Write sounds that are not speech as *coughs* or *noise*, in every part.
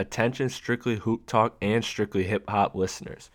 Attention, strictly hoop talk and strictly hip hop listeners.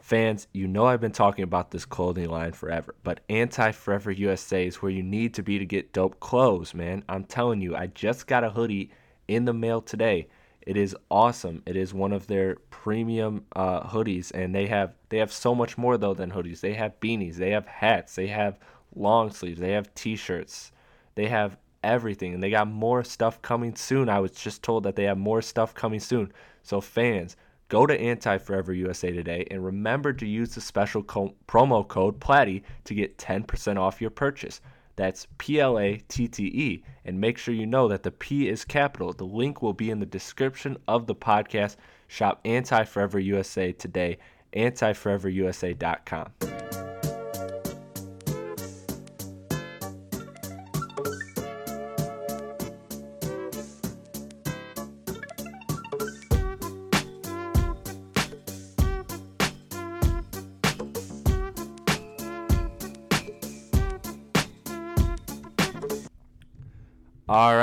Fans, you know I've been talking about this clothing line forever, but Anti Forever USA is where you need to be to get dope clothes, man. I'm telling you, I just got a hoodie in the mail today. It is awesome. It is one of their premium uh, hoodies, and they have they have so much more though than hoodies. They have beanies, they have hats, they have long sleeves, they have t-shirts, they have everything, and they got more stuff coming soon. I was just told that they have more stuff coming soon. So fans, go to Anti Forever USA today and remember to use the special co- promo code PLATTY to get 10% off your purchase. That's P L A T T E. And make sure you know that the P is capital. The link will be in the description of the podcast. Shop Anti Forever USA today, antiforeverusa.com.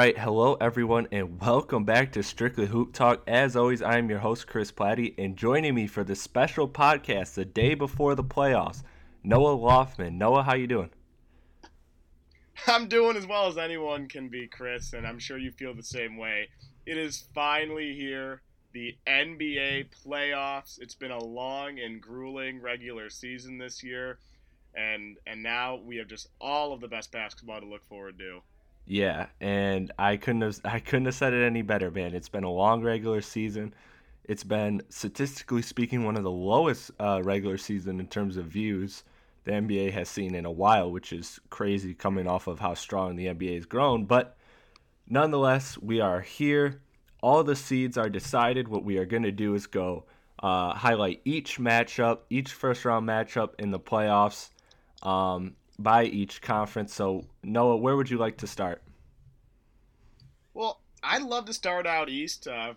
right, hello everyone, and welcome back to Strictly Hoop Talk. As always, I am your host Chris Platty, and joining me for this special podcast the day before the playoffs, Noah Loftman. Noah, how you doing? *laughs* I'm doing as well as anyone can be, Chris, and I'm sure you feel the same way. It is finally here, the NBA playoffs. It's been a long and grueling regular season this year, and and now we have just all of the best basketball to look forward to. Yeah, and I couldn't have I couldn't have said it any better, man. It's been a long regular season. It's been statistically speaking one of the lowest uh, regular season in terms of views the NBA has seen in a while, which is crazy coming off of how strong the NBA has grown. But nonetheless, we are here. All the seeds are decided. What we are going to do is go uh, highlight each matchup, each first round matchup in the playoffs. Um, by each conference. So, Noah, where would you like to start? Well, I'd love to start out east. Uh,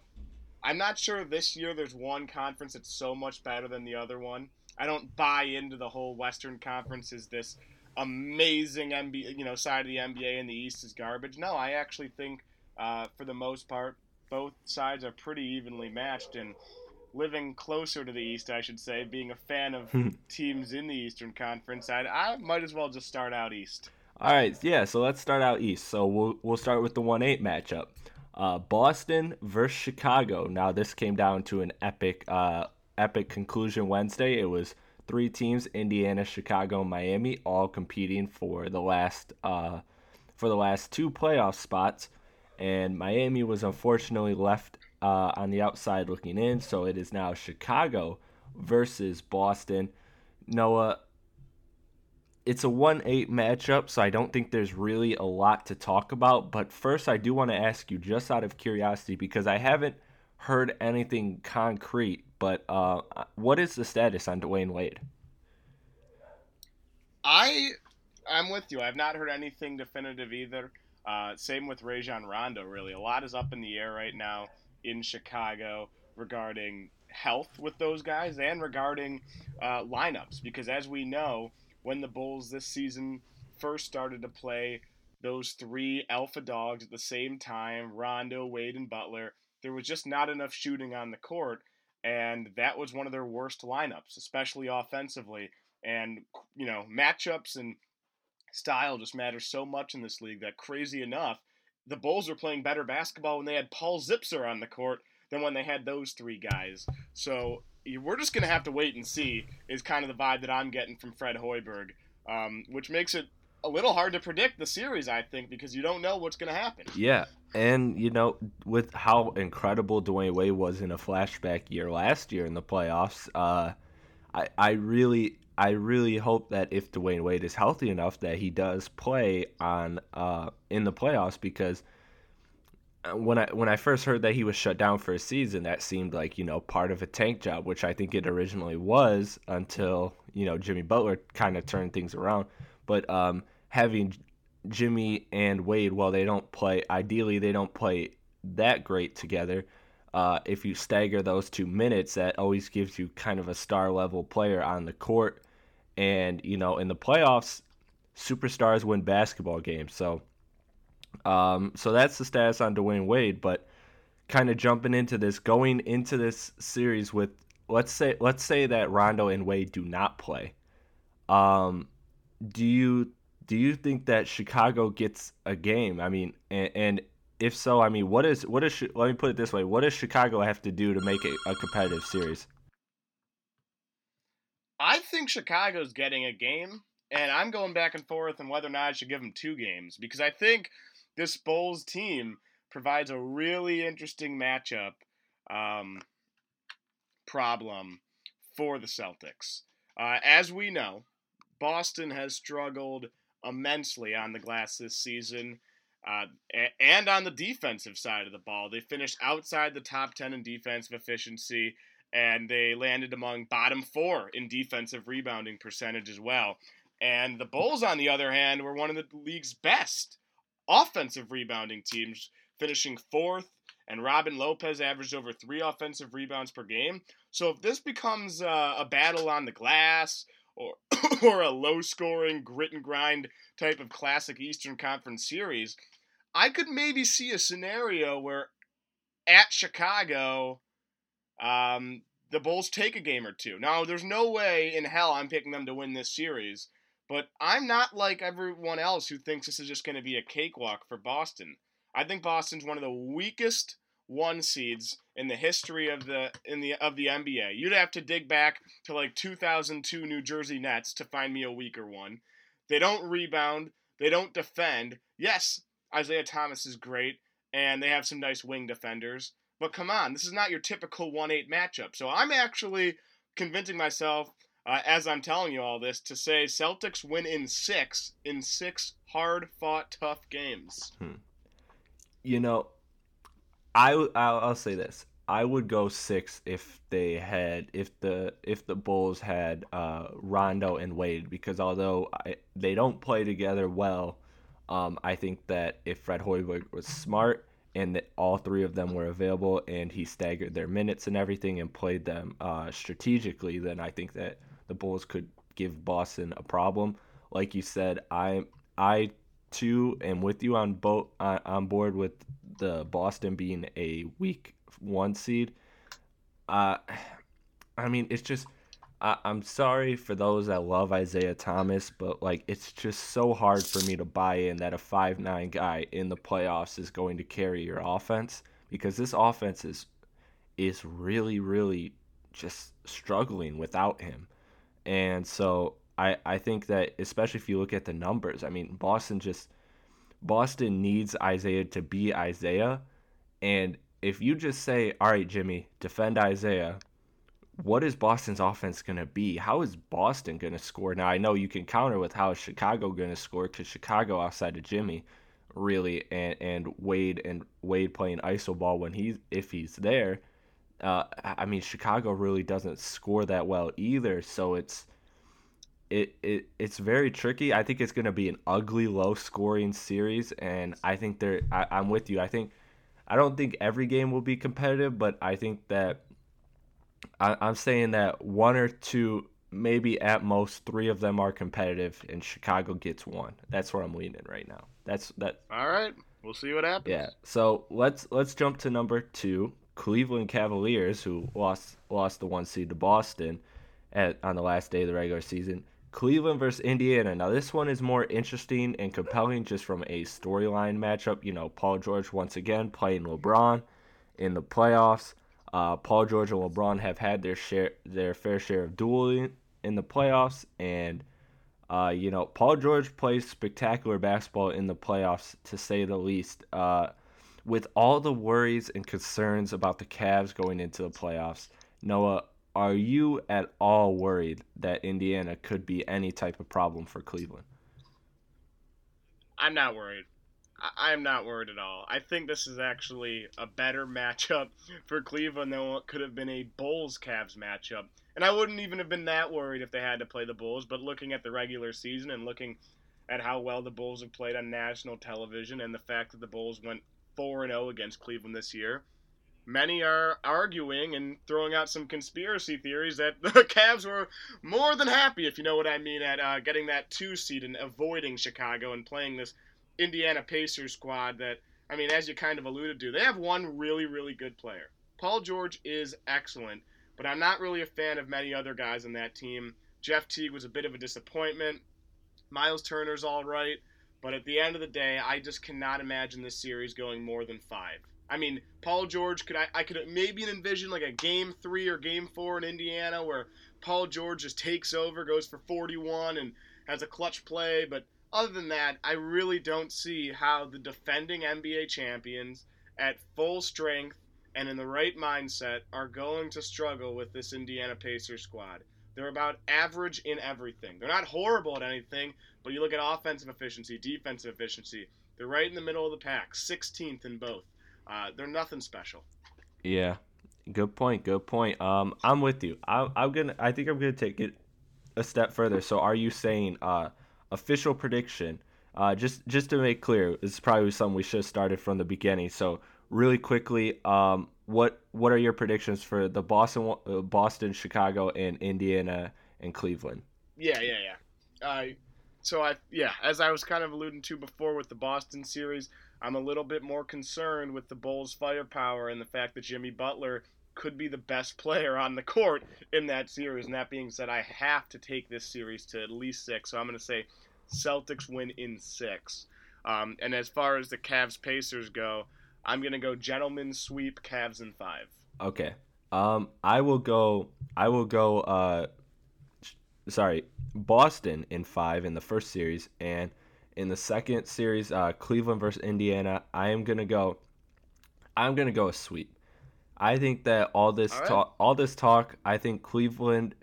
I'm not sure this year there's one conference that's so much better than the other one. I don't buy into the whole Western Conference is this amazing NBA, you know, side of the NBA and the East is garbage. No, I actually think uh, for the most part both sides are pretty evenly matched and living closer to the East, I should say, being a fan of *laughs* teams in the Eastern Conference, I, I might as well just start out East. All right, yeah. So let's start out East. So we'll we'll start with the one eight matchup, uh, Boston versus Chicago. Now this came down to an epic uh, epic conclusion Wednesday. It was three teams: Indiana, Chicago, Miami, all competing for the last uh, for the last two playoff spots. And Miami was unfortunately left uh, on the outside looking in. So it is now Chicago versus Boston. Noah, it's a 1 8 matchup, so I don't think there's really a lot to talk about. But first, I do want to ask you, just out of curiosity, because I haven't heard anything concrete, but uh, what is the status on Dwyane Wade? I, I'm with you. I've not heard anything definitive either. Uh, same with Rajon Rondo, really. A lot is up in the air right now in Chicago regarding health with those guys and regarding uh, lineups. Because as we know, when the Bulls this season first started to play those three alpha dogs at the same time Rondo, Wade, and Butler there was just not enough shooting on the court. And that was one of their worst lineups, especially offensively. And, you know, matchups and style just matter so much in this league that crazy enough, the Bulls were playing better basketball when they had Paul Zipser on the court than when they had those three guys. So we're just going to have to wait and see, is kind of the vibe that I'm getting from Fred Hoiberg, um, which makes it a little hard to predict the series, I think, because you don't know what's going to happen. Yeah. And, you know, with how incredible Dwyane Wade was in a flashback year last year in the playoffs, uh, I, I really I really hope that if Dwyane Wade is healthy enough that he does play on uh, in the playoffs because uh, when I when I first heard that he was shut down for a season, that seemed like you know part of a tank job, which I think it originally was until you know Jimmy Butler kind of turned things around. But um, having Jimmy and Wade, while they don't play, ideally they don't play that great together. Uh, if you stagger those two minutes, that always gives you kind of a star level player on the court and, you know, in the playoffs, superstars win basketball games. So, um, so that's the status on Dwyane Wade. But kind of jumping into this, going into this series with let's say let's say that Rondo and Wade do not play. Um, do you do you think that Chicago gets a game? I mean, and, and if so, I mean, what is what is let me put it this way: what does Chicago have to do to make it a competitive series? I think Chicago's getting a game, and I'm going back and forth on whether or not I should give them two games because I think this Bulls team provides a really interesting matchup um, problem for the Celtics. Uh, as we know, Boston has struggled immensely on the glass this season. Uh, and on the defensive side of the ball, they finished outside the top 10 in defensive efficiency, and they landed among bottom four in defensive rebounding percentage as well. And the Bulls, on the other hand, were one of the league's best offensive rebounding teams, finishing fourth. And Robin Lopez averaged over three offensive rebounds per game. So if this becomes a battle on the glass or *coughs* or a low scoring grit and grind type of classic Eastern Conference series, I could maybe see a scenario where at Chicago, um, the Bulls take a game or two. Now, there's no way in hell I'm picking them to win this series, but I'm not like everyone else who thinks this is just going to be a cakewalk for Boston. I think Boston's one of the weakest one seeds in the history of the in the of the NBA. You'd have to dig back to like 2002 New Jersey Nets to find me a weaker one. They don't rebound, they don't defend. Yes, Isaiah Thomas is great and they have some nice wing defenders, but come on, this is not your typical 1-8 matchup. So I'm actually convincing myself uh, as I'm telling you all this to say Celtics win in 6 in 6 hard-fought tough games. Hmm. You know, I I'll, I'll say this. I would go six if they had if the if the Bulls had uh, Rondo and Wade because although I, they don't play together well, um, I think that if Fred Hoiberg was smart and that all three of them were available and he staggered their minutes and everything and played them uh, strategically, then I think that the Bulls could give Boston a problem. Like you said, I I too am with you on boat on, on board with the Boston being a weak one seed. Uh, I mean, it's just I, I'm sorry for those that love Isaiah Thomas, but like it's just so hard for me to buy in that a five nine guy in the playoffs is going to carry your offense because this offense is is really really just struggling without him. And so I, I think that especially if you look at the numbers, I mean Boston just Boston needs Isaiah to be Isaiah. And if you just say, all right, Jimmy, defend Isaiah, what is Boston's offense going to be? How is Boston going to score? Now, I know you can counter with how is Chicago going to score because Chicago outside of Jimmy really and, and Wade and Wade playing iso ball when he's if he's there. Uh, I mean, Chicago really doesn't score that well either. So it's it, it it's very tricky. I think it's going to be an ugly, low scoring series, and I think they're. I, I'm with you. I think I don't think every game will be competitive, but I think that I, I'm saying that one or two, maybe at most three of them are competitive, and Chicago gets one. That's where I'm leaning right now. That's that. All right, we'll see what happens. Yeah. So let's let's jump to number two, Cleveland Cavaliers, who lost lost the one seed to Boston at on the last day of the regular season. Cleveland versus Indiana. Now, this one is more interesting and compelling just from a storyline matchup. You know, Paul George once again playing LeBron in the playoffs. Uh, Paul George and LeBron have had their share, their fair share of dueling in the playoffs, and uh, you know, Paul George plays spectacular basketball in the playoffs, to say the least. Uh, with all the worries and concerns about the Cavs going into the playoffs, Noah, are you at all worried that Indiana could be any type of problem for Cleveland? I'm not worried. I am not worried at all. I think this is actually a better *laughs* matchup for Cleveland than what could have been a Bulls Cavs matchup. And I wouldn't even have been that worried if they had to play the Bulls, but looking at the regular season and looking at how well the Bulls have played on national television and the fact that the Bulls went 4 0 against Cleveland this year, many are arguing and throwing out some conspiracy theories that *laughs* the Cavs were more than happy, if you know what I mean, at uh, getting that two seed and avoiding Chicago and playing this Indiana Pacers squad that I mean, as you kind of alluded to, they have one really, really good player. Paul George is excellent, but I'm not really a fan of many other guys on that team. Jeff Teague was a bit of a disappointment. Miles Turner's all right, but at the end of the day, I just cannot imagine this series going more than five. I mean, Paul George could I, I could maybe envision like a game three or game four in Indiana where Paul George just takes over, goes for 41, and has a clutch play. But other than that, I really don't see how the defending NBA champions at full strength and in the right mindset are going to struggle with this Indiana Pacers squad. They're about average in everything. They're not horrible at anything, but you look at offensive efficiency, defensive efficiency, they're right in the middle of the pack, 16th in both. Uh, they're nothing special. Yeah, good point. Good point. Um, I'm with you. I, I'm gonna. I think I'm gonna take it a step further. So, are you saying uh, official prediction? Uh, just just to make clear, this is probably something we should have started from the beginning. So, really quickly, um, what what are your predictions for the Boston, uh, Boston, Chicago, and Indiana and Cleveland? Yeah, yeah, yeah. Uh, so I yeah, as I was kind of alluding to before with the Boston series, I'm a little bit more concerned with the Bulls' firepower and the fact that Jimmy Butler could be the best player on the court in that series. And that being said, I have to take this series to at least six. So I'm going to say Celtics win in six. Um, and as far as the Cavs Pacers go, I'm going to go gentlemen sweep Cavs in five. Okay. Um, I will go. I will go. Uh, sorry, Boston in five in the first series, and in the second series, uh, Cleveland versus Indiana, I am gonna go. I'm gonna go a sweep. I think that all this all right. talk, all this talk, I think Cleveland.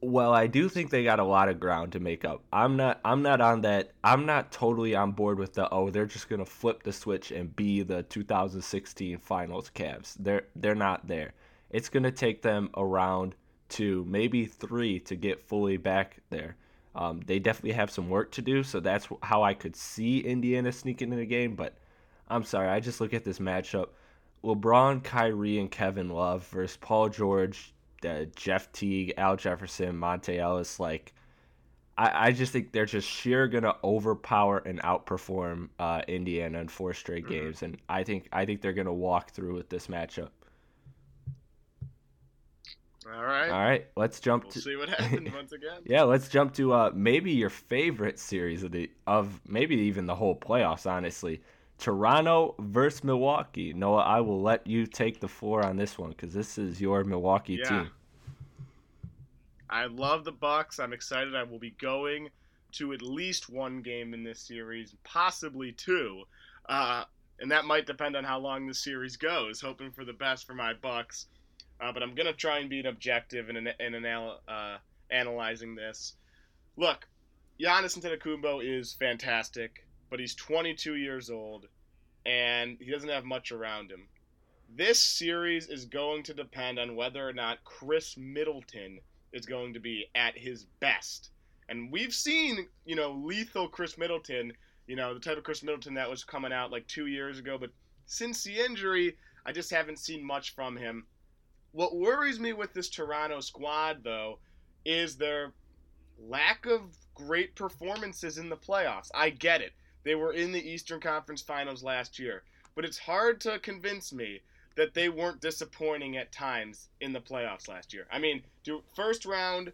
Well, I do think they got a lot of ground to make up. I'm not. I'm not on that. I'm not totally on board with the. Oh, they're just gonna flip the switch and be the 2016 Finals Cavs. They're they're not there. It's gonna take them around two, maybe three, to get fully back there. Um, they definitely have some work to do, so that's how I could see Indiana sneaking in the game. But I'm sorry, I just look at this matchup: LeBron, Kyrie, and Kevin Love versus Paul George, uh, Jeff Teague, Al Jefferson, Monta Ellis. Like, I, I just think they're just sheer gonna overpower and outperform uh, Indiana in four straight mm-hmm. games, and I think I think they're gonna walk through with this matchup. All right. All right. Let's jump we'll to see what *laughs* happens once again. *laughs* yeah, let's jump to uh, maybe your favorite series of the of maybe even the whole playoffs. Honestly, Toronto versus Milwaukee. Noah, I will let you take the floor on this one because this is your Milwaukee yeah. team. I love the Bucks. I'm excited. I will be going to at least one game in this series, possibly two. Uh, and that might depend on how long the series goes. Hoping for the best for my Bucks. Uh, but I'm gonna try and be an objective in in anal- uh, analyzing this. Look, Giannis Antetokounmpo is fantastic, but he's 22 years old, and he doesn't have much around him. This series is going to depend on whether or not Khris Middleton is going to be at his best. And we've seen, you know, lethal Khris Middleton, you know, the type of Khris Middleton that was coming out like two years ago. But since the injury, I just haven't seen much from him. What worries me with this Toronto squad, though, is their lack of great performances in the playoffs. I get it. They were in the Eastern Conference Finals last year, but it's hard to convince me that they weren't disappointing at times in the playoffs last year. I mean, first round,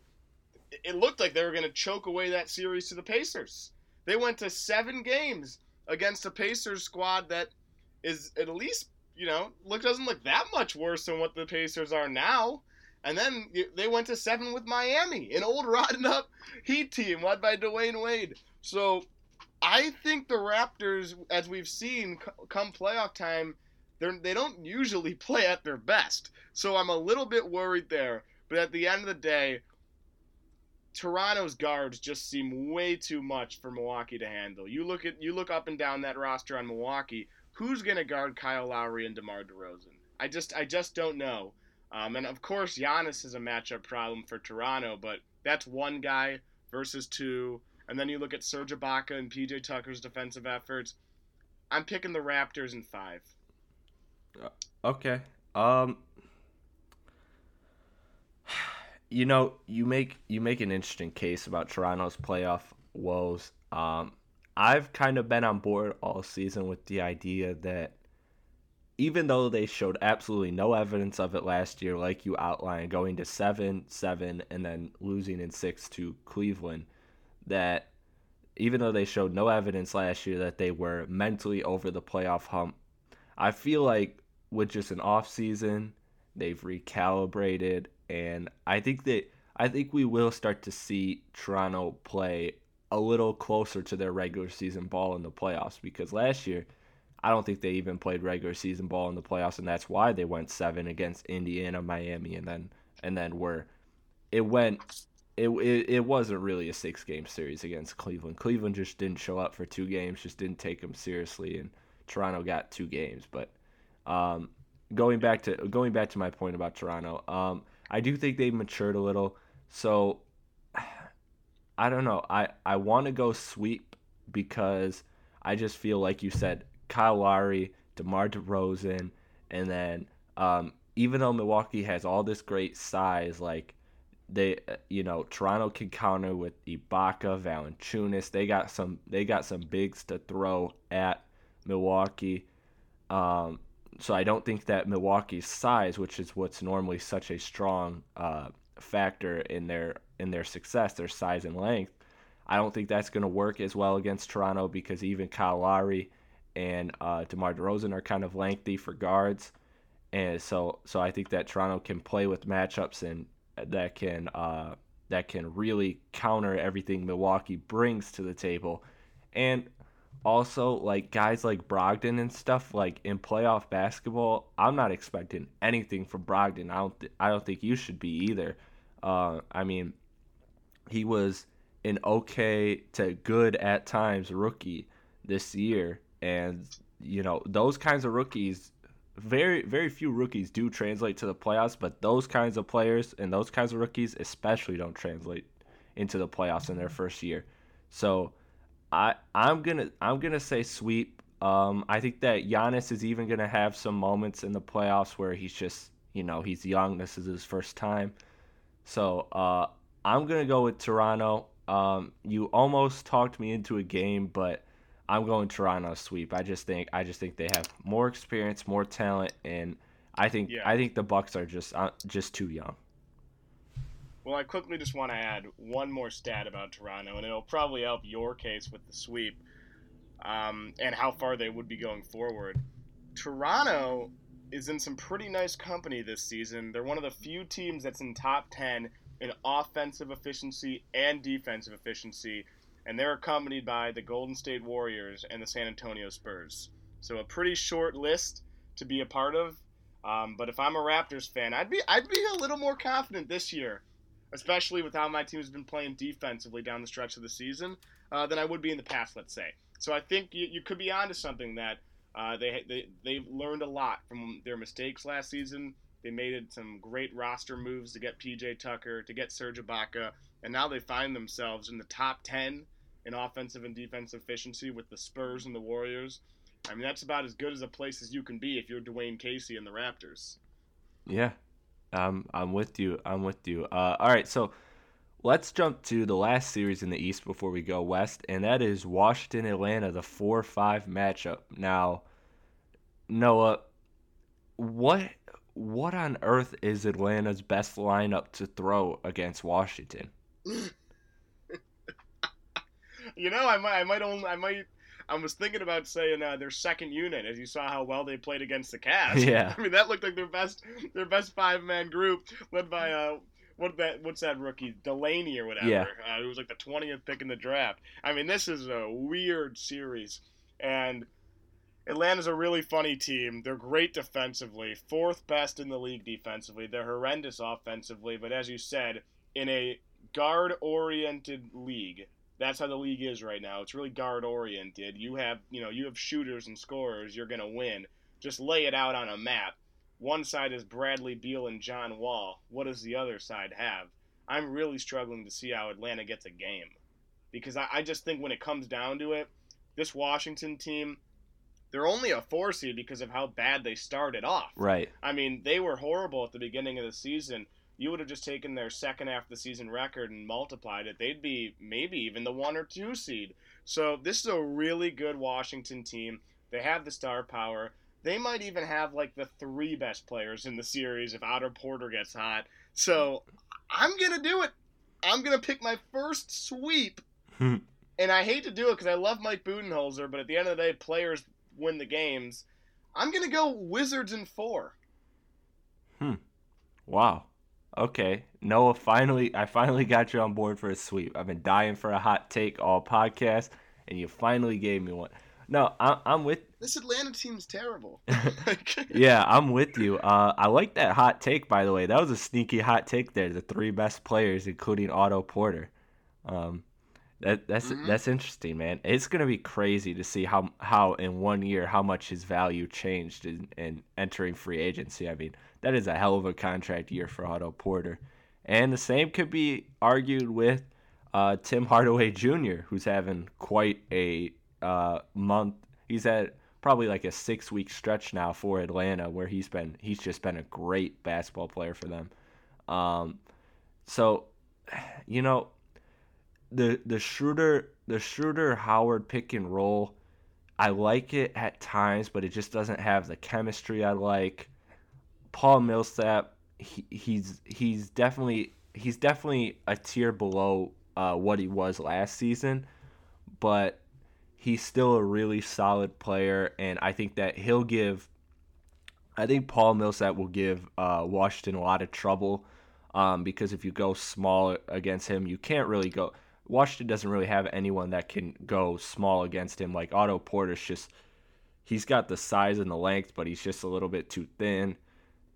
it looked like they were going to choke away that series to the Pacers. They went to seven games against a Pacers squad that is at least you know, look doesn't look that much worse than what the Pacers are now. And then they went to seven with Miami, an old *laughs* rotten up Heat team led by Dwyane Wade. So I think the Raptors, as we've seen come playoff time, they're, they don't usually *laughs* play at their best. So I'm a little bit worried there. But at the end of the day, Toronto's guards just seem way too much for Milwaukee to handle. You look at you look up and down that roster on Milwaukee who's to guard Kyle Lowry and DeMar DeRozan? I just I just don't know. Um, and of course, Giannis is a matchup problem for Toronto, but that's one guy versus two. And then you look at Serge Ibaka and PJ Tucker's defensive efforts. I'm picking the Raptors in five. Uh, okay. Um. You know, you make you make an interesting case about Toronto's playoff woes. Um, I've kind of been on board all season with the idea that even though they showed absolutely no evidence of it last year, like you outlined, going to seven, seven, and then losing in six to Cleveland, that even though they showed no evidence last year that they were mentally over the playoff hump, I feel like with just an off season, they've recalibrated, and I think that I think we will start to see Toronto play a little closer to their regular season ball in the playoffs because last year I don't think they even played regular season ball in the playoffs, and that's why they went seven against Indiana, Miami, and then and then were it went it, it, it wasn't really a six game series against Cleveland. Cleveland just didn't show up for two games, just didn't take them seriously, and Toronto got two games. But um, going back to going back to my point about Toronto, um, I do think they matured a little. So *sighs* I don't know. I I want to go sweep because I just feel like you said Kyle Lowry, DeMar DeRozan, and then um, even though Milwaukee has all this great size, like they, you know, Toronto can counter with Ibaka, Valanciunas. They got some, they got some bigs to throw at Milwaukee. Um, so I don't think that Milwaukee's size, which is what's normally such a strong uh, factor in their in their success, their size and length. I don't think that's going to work as well against Toronto because even Kyle Lowry and uh, DeMar DeRozan are kind of lengthy for guards, and so so I think that Toronto can play with matchups and that can uh, that can really counter everything Milwaukee brings to the table, and also like guys like Brogdon and stuff like in playoff basketball, I'm not expecting anything from Brogdon. I don't th- I don't think you should be either. Uh, I mean, he was an okay to good at times rookie this year, and you know those kinds of rookies very very few rookies do translate to the playoffs but those kinds of players and those kinds of rookies especially don't translate into the playoffs in their first year. So i i'm gonna i'm gonna say sweep. Um i think that Giannis is even gonna have some moments in the playoffs where he's just you know he's young. This is his first time. So uh i'm gonna go with toronto. Um you almost talked me into a game but I'm going Toronto sweep. I just think I just think they have more experience, more talent, and I think yeah. I think the Bucks are just uh, just too young. Well, I quickly just want to add one more stat about Toronto, and it'll probably help your case with the sweep um, and how far they would be going forward. Toronto is in some pretty nice company this season. They're one of the few teams that's in top 10 in offensive efficiency and defensive efficiency and they're accompanied by the Golden State Warriors and the San Antonio Spurs. So a pretty short list to be a part of. Um, but if I'm a Raptors fan, I'd be I'd be a little more confident this year, especially with how my team's been playing defensively down the stretch of the season, uh, than I would be in the past. Let's say. So I think you, you could be onto something that uh, they they they've learned a lot from their mistakes last season. They made some great roster moves to get PJ Tucker, to get Serge Ibaka, and now they find themselves in the top ten in offensive and defensive efficiency with the Spurs and the Warriors. I mean, that's about as good as a place as you can be if you're Dwane Casey and the Raptors. Yeah, um, I'm with you. I'm with you. Uh, all right, so let's jump to the last series in the East before we go West, and that is Washington Atlanta, the 4 5 matchup. Now, Noah, what what on earth is Atlanta's best lineup to throw against Washington? *clears throat* you know, I might, I might only, I might. I was thinking about saying uh, their second unit, as you saw how well they played against the Cavs. Yeah, *laughs* I mean that looked like their best, their best five man group, led by uh, what that, what's that rookie Delaney or whatever, yeah. uh, who was like the twentieth pick in the draft. I mean, this is a weird series, and Atlanta's a really funny team. They're great defensively, fourth best in the league defensively. They're horrendous offensively, but as you said, in a guard oriented league that's how the league is right now. It's really guard oriented. You have, you know, you have shooters and scorers, you're going to win. Just lay it out on a map. One side is Bradley Beal and John Wall. What does the other side have? I'm really struggling to see how Atlanta gets a game. Because I, I just think when it comes down to it, this Washington team, they're only a four seed because of how bad they started off. Right. I mean, they were horrible at the beginning of the season you would have just taken their second half of the season record and multiplied it, they'd be maybe even the one or two seed. So this is a really good Washington team. They have the star power. They might even have like the three best players in the series if Otto Porter gets hot. So I'm gonna do it. I'm gonna pick my first sweep. *laughs* And I hate to do it because I love Mike Budenholzer, but at the end of the day, players win the games. I'm gonna go Wizards in four. Hmm. Wow. Okay. Noah finally I finally got you on board for a sweep. I've been dying for a hot take all podcast and you finally gave me one. No, I, I'm with *laughs* This Atlanta team's terrible. *laughs* *laughs* yeah, I'm with you. Uh, I like that hot take, by the way. That was a sneaky hot take there. The three best players, including Otto Porter. Um, that that's Mhm. that's interesting, man. It's gonna be crazy to see how how in one year how much his value changed in, in entering free agency. I mean, that is a hell of a contract year for Otto Porter, and the same could be argued with uh, Tim Hardaway Jr., who's having quite a uh, month. He's at probably like a six week stretch now for Atlanta where he's been he's just been a great basketball player for them. Um, so, you know, the the Schroeder the Schroeder Howard pick and roll, I like it at times, but it just doesn't have the chemistry I like. Paul Millsap, he, he's he's definitely he's definitely a tier below uh, what he was last season, but he's still a really solid player, and I think that he'll give. I think Paul Millsap will give uh, Washington a lot of trouble um, because if you go small against him, you can't really go. Washington doesn't really have anyone that can go small against him. Like Otto Porter's just he's got the size and the length, but he's just a little bit too thin.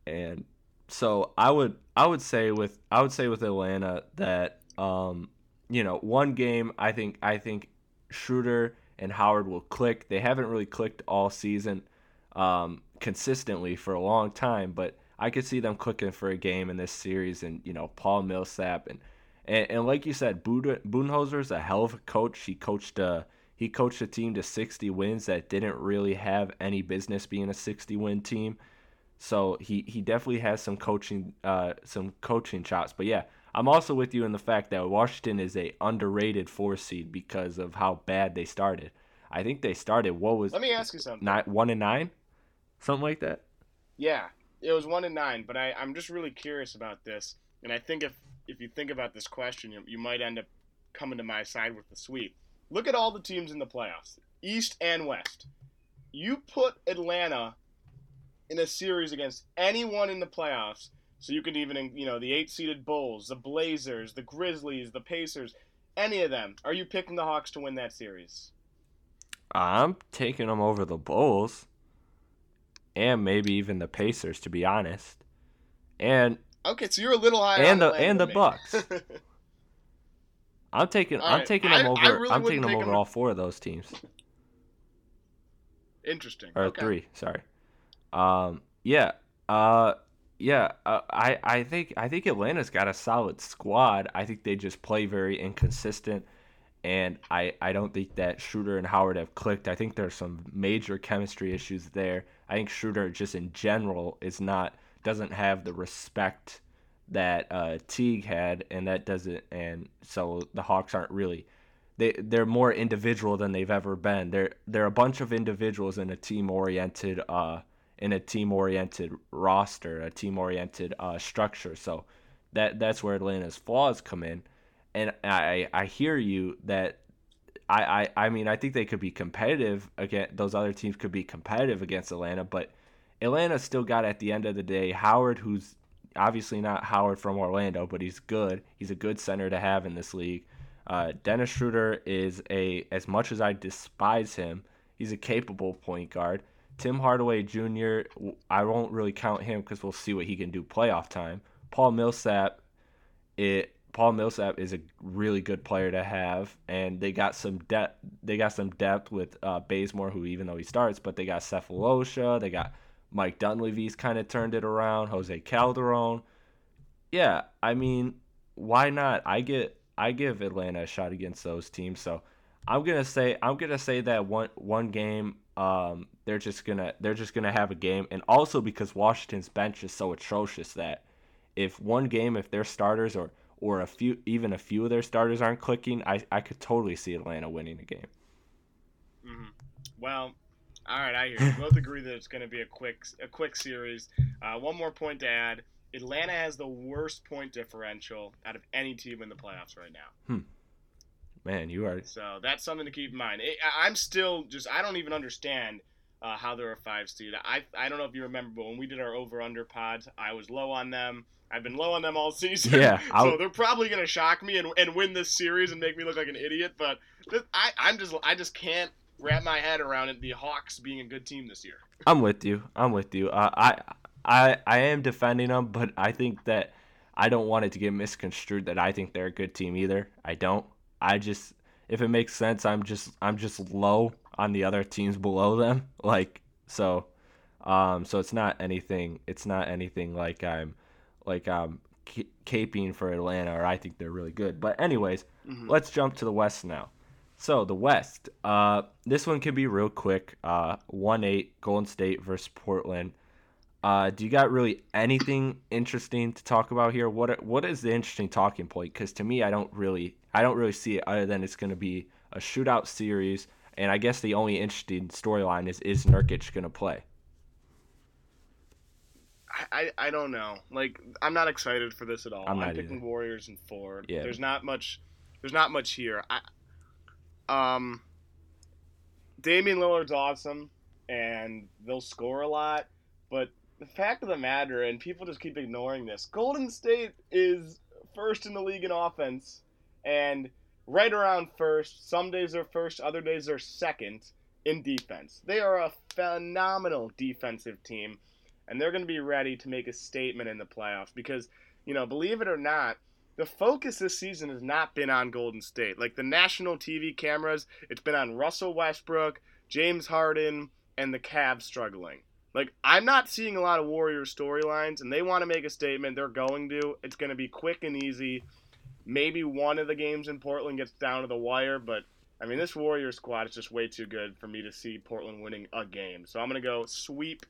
And so I would I would say with I would say with Atlanta that um, you know one game I think I think Schroeder and Howard will click. They haven't really clicked all season um, consistently for a long time, but I could see them clicking for a game in this series. And you know Paul Millsap and and, and like you said, Budenholzer is a hell of a coach. He coached a he coached a team to 60 wins that didn't really have any business being a 60 win team. So he, he definitely has some coaching uh, some coaching chops. But yeah, I'm also with you in the fact that Washington is a underrated four seed because of how bad they started. I think they started what was Let me ask you something. nine, one and nine, something like that. Yeah, it was one and nine, but I, I'm just really curious about this, and I think if if you think about this question, you, you might end up coming to my side with the sweep. Look at all the teams in the playoffs, East and West. You put Atlanta in a series against anyone in the playoffs, so you could even, you know, the eight-seeded Bulls, the Blazers, the Grizzlies, the Pacers, any of them. Are you picking the Hawks to win that series? I'm taking them over the Bulls, and maybe even the Pacers, to be honest. And Okay, so you're a little high. And on the- and the me. Bucks. *laughs* I'm taking All I'm right, taking them I over. really I'm taking them over them- all four of those teams, Interesting. or okay. three. Sorry. Um. Yeah. Uh. Yeah. Uh, I I think I think Atlanta's got a solid squad. I think they just play very inconsistent, and I I don't think that Schroeder and Howard have clicked. I think there's some major chemistry issues there. I think Schroeder just in general is not doesn't have the respect that uh, Teague had, and that doesn't, and so the Hawks aren't really. They they're more individual than they've ever been. They're they're a bunch of individuals in a team oriented uh in a team oriented roster, a team oriented uh, structure. So that that's where Atlanta's flaws come in, and I I hear you that. I, I, I mean I think they could be competitive against those other teams could be competitive against Atlanta, but Atlanta still got at the end of the day Howard, who's obviously not Howard from Orlando, but he's good. He's a good center to have in this league. Uh, Dennis Schroeder is a as much as I despise him, he's a capable point guard. Tim Hardaway Jr. I won't really count him because we'll see what he can do playoff time. Paul Millsap, it Paul Millsap is a really good player to have, and they got some depth. They got some depth with uh, Bazemore, who even though he starts, but they got Sefolosha. They got Mike Dunleavy's kind of turned it around. Jose Calderon. Yeah, I mean, why not? I get I give Atlanta a shot against those teams. So I'm gonna say I'm gonna say that one one game um, they're just gonna they're just gonna have a game, and also because Washington's bench is so atrocious that if one game if their starters or or a few even a few of their starters aren't clicking, I I could totally see Atlanta winning a game. Mm-hmm. Well, all right, I hear you. Both agree that it's going to be a quick a quick series. Uh, one more point to add: Atlanta has the worst point differential out of any team in the playoffs right now. Hmm. Man, you are. So that's something to keep in mind. I, I'm still just I don't even understand uh, how they're a five seed. I I don't know if you remember, but when we did our over under pods, I was low on them. I've been low on them all *laughs* season. Yeah, so I'll- they're probably gonna shock me and, and win this series and make me look like an idiot. But th- I I'm just I just can't wrap my head around it. The Hawks being a good team this year. I'm with you. I'm with you. Uh, I I I am defending them, but I think that I don't want it to get misconstrued that I think they're a good team either. I don't. I just if it makes sense, I'm just I'm just low on the other teams below them. *laughs* Like so, um, so it's not anything. It's not anything like I'm like I'm ca- caping for Atlanta or I think they're really good. But anyways, Mhm. let's jump to the West now. So the West, uh, this one can be real quick. Uh, one eight Golden State versus Portland. Uh, do you got really anything interesting to talk about here? What what is the interesting talking point? Because to me, I don't really I don't really see it other than it's going to be a shootout series, and I guess the only interesting storyline is is Nurkic going to play? I, I don't know. Like I'm not excited for this at all. I'm not picking either. Warriors and four. Yeah. There's not much. There's not much here. I um. Damian Lillard's awesome, and they'll score a lot. But the fact of the matter, and people just keep ignoring this, Golden State is first in the league in offense, and right around first. Some days they're first, other days they're second in defense. They are a phenomenal defensive team and they're going to be ready to make a statement in the playoffs because, you know, believe it or not, the focus this season has not been on Golden State. Like the national TV cameras, it's been on Russell Westbrook, James Harden, and the Cavs struggling. Like I'm not seeing a lot of Warriors storylines, and they want to make a statement. They're going to. It's going to be quick and easy. Maybe one of the games in Portland gets down to the wire, but I mean this Warriors squad is just way too good for me to see Portland winning a game. So I'm to go sweep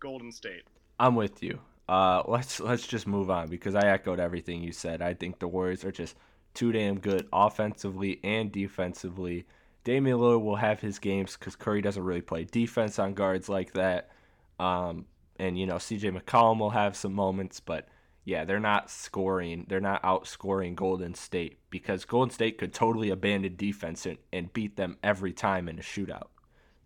Golden State. I'm with you. Uh, let's let's just move on because I echoed everything you said. I think the Warriors are just too damn good offensively and defensively. Damian Lillard will have his games because Curry doesn't really play defense on guards like that. Um, and you know CJ McCollum will have some moments, but yeah, they're not scoring. They're not outscoring Golden State because Golden State could totally abandon defense and, and beat them every time in a shootout.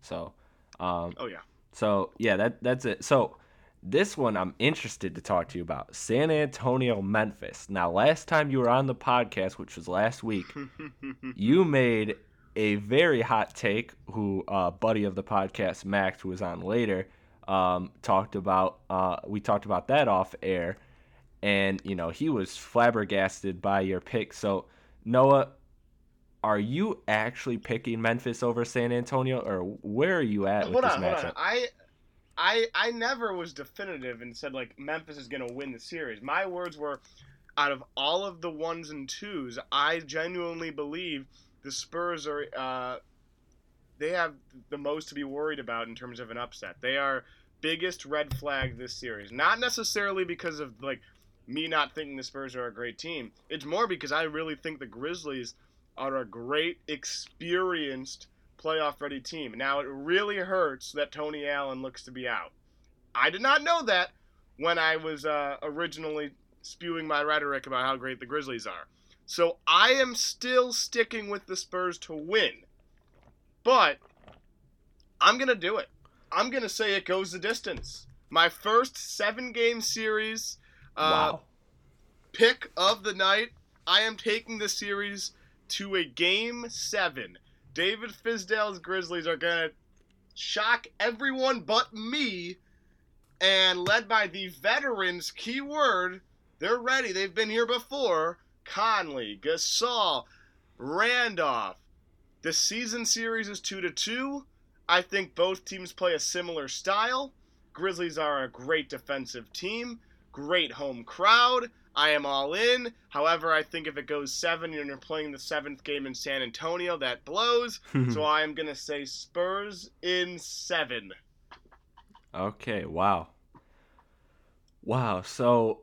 So, um, Oh yeah. so yeah, that that's it. So this one I'm interested to talk to you about. San Antonio, Memphis. Now, last time you were on the podcast, which was last week, *laughs* you made a very hot take. Who uh, buddy of the podcast, Max, who was on later, um, talked about. Uh, we talked about that off air, and you know he was flabbergasted by your pick. So Noah, are you actually picking Memphis over San Antonio, or where are you at with hold this on, matchup? I, I, I never was definitive and said like Memphis is gonna win the series. My words were, out of all of the ones and twos, I genuinely believe the Spurs are. Uh, they have the most to be worried about in terms of an upset. They are biggest red flag this series. Not necessarily because of like me not thinking the Spurs are a great team. It's more because I really think the Grizzlies are a great, experienced playoff ready team. Now it really hurts that Tony Allen looks to be out. I did not know that when I was uh, originally spewing my rhetoric about how great the Grizzlies are. So I am still sticking with the Spurs to win. But I'm going to do it. I'm going to say it goes the distance. My first seven game series uh, wow. pick of the night. I am taking the series to a game seven. David Fizdale's Grizzlies are going to shock everyone but me. And led by the veterans, keyword, they're ready. They've been here before. Conley, Gasol, Randolph. The season series is 2 to 2. I think both teams play a similar style. Grizzlies are a great defensive team, great home crowd. I am all in. However, I think if it goes seven and you're playing the seventh game in San Antonio, that blows. *laughs* so I am gonna say Spurs in seven. Okay, wow. Wow, so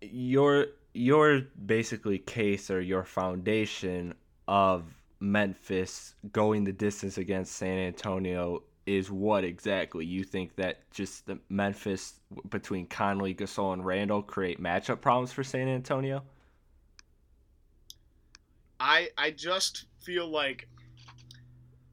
your your basically case or your foundation of Memphis going the distance against San Antonio is what exactly? You think that just the Memphis between Conley, Gasol, and Randall create matchup problems for San Antonio? I I just feel like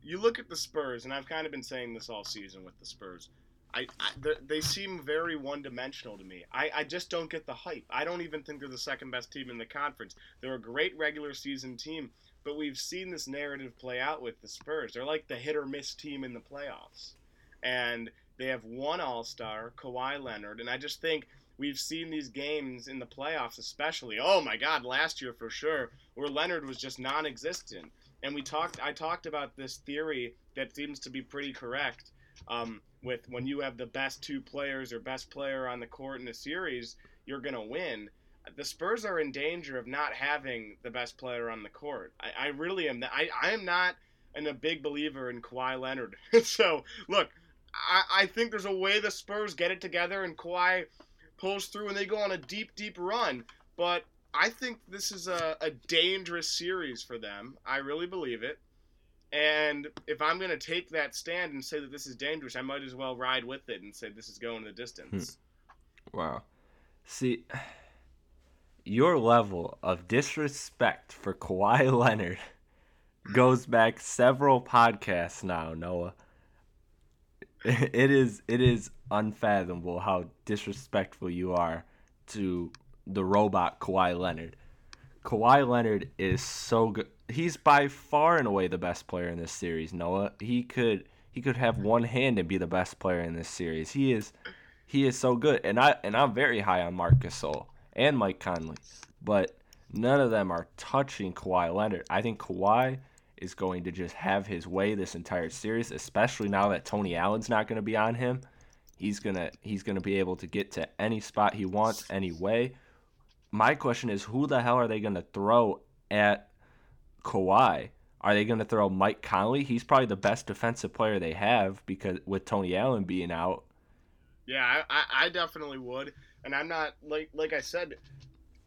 you look at the Spurs, and I've kind of been saying this all season with the Spurs. I, I they seem very one dimensional to me. I, I just don't get the hype. I don't even think they're the second best team in the conference. They're a great regular season team, but we've seen this narrative play out with the Spurs. They're like the hit or miss team in the playoffs. And they have one All Star, Kawhi Leonard, and I just think we've seen these games in the playoffs, especially. Oh my God, last year for sure, where Leonard was just non-existent. And we talked. I talked about this theory that seems to be pretty correct. Um, with when you have the best two players or best player on the court in a series, you're gonna win the Spurs are in danger of not having the best player on the court. I, I really am. I, I am not an, a big believer in Kawhi Leonard. *laughs* so look, I, I think there's a way the Spurs get it together and Kawhi pulls through and they go on a deep, deep run. But I think this is a, a dangerous series for them. I really believe it. And if I'm going to take that stand and say that this is dangerous, I might as well ride with it and say this is going the distance. Hmm. Wow. See, *sighs* your level of disrespect for Kawhi *laughs* Leonard goes back several podcasts now, Noah. *laughs* It is it is unfathomable how disrespectful you are to the robot Kawhi Leonard. Kawhi Leonard is so good. He's by far and away the best player in this series, Noah. He could he could have one hand and be the best player in this series. He is he is so good. And I and I'm very high on Marc Gasol and Mike Conley, but none of them are touching Kawhi Leonard. I think Kawhi is going to just have his way this entire series, especially now that Tony Allen's not going to be on him. He's gonna he's gonna be able to get to any spot he wants anyway. My question is, who the hell are they gonna throw at Kawhi? Are they gonna throw Mike Conley? He's probably the best defensive player they have because with Tony Allen being out. Yeah, I, I definitely would. And I'm not like like I said,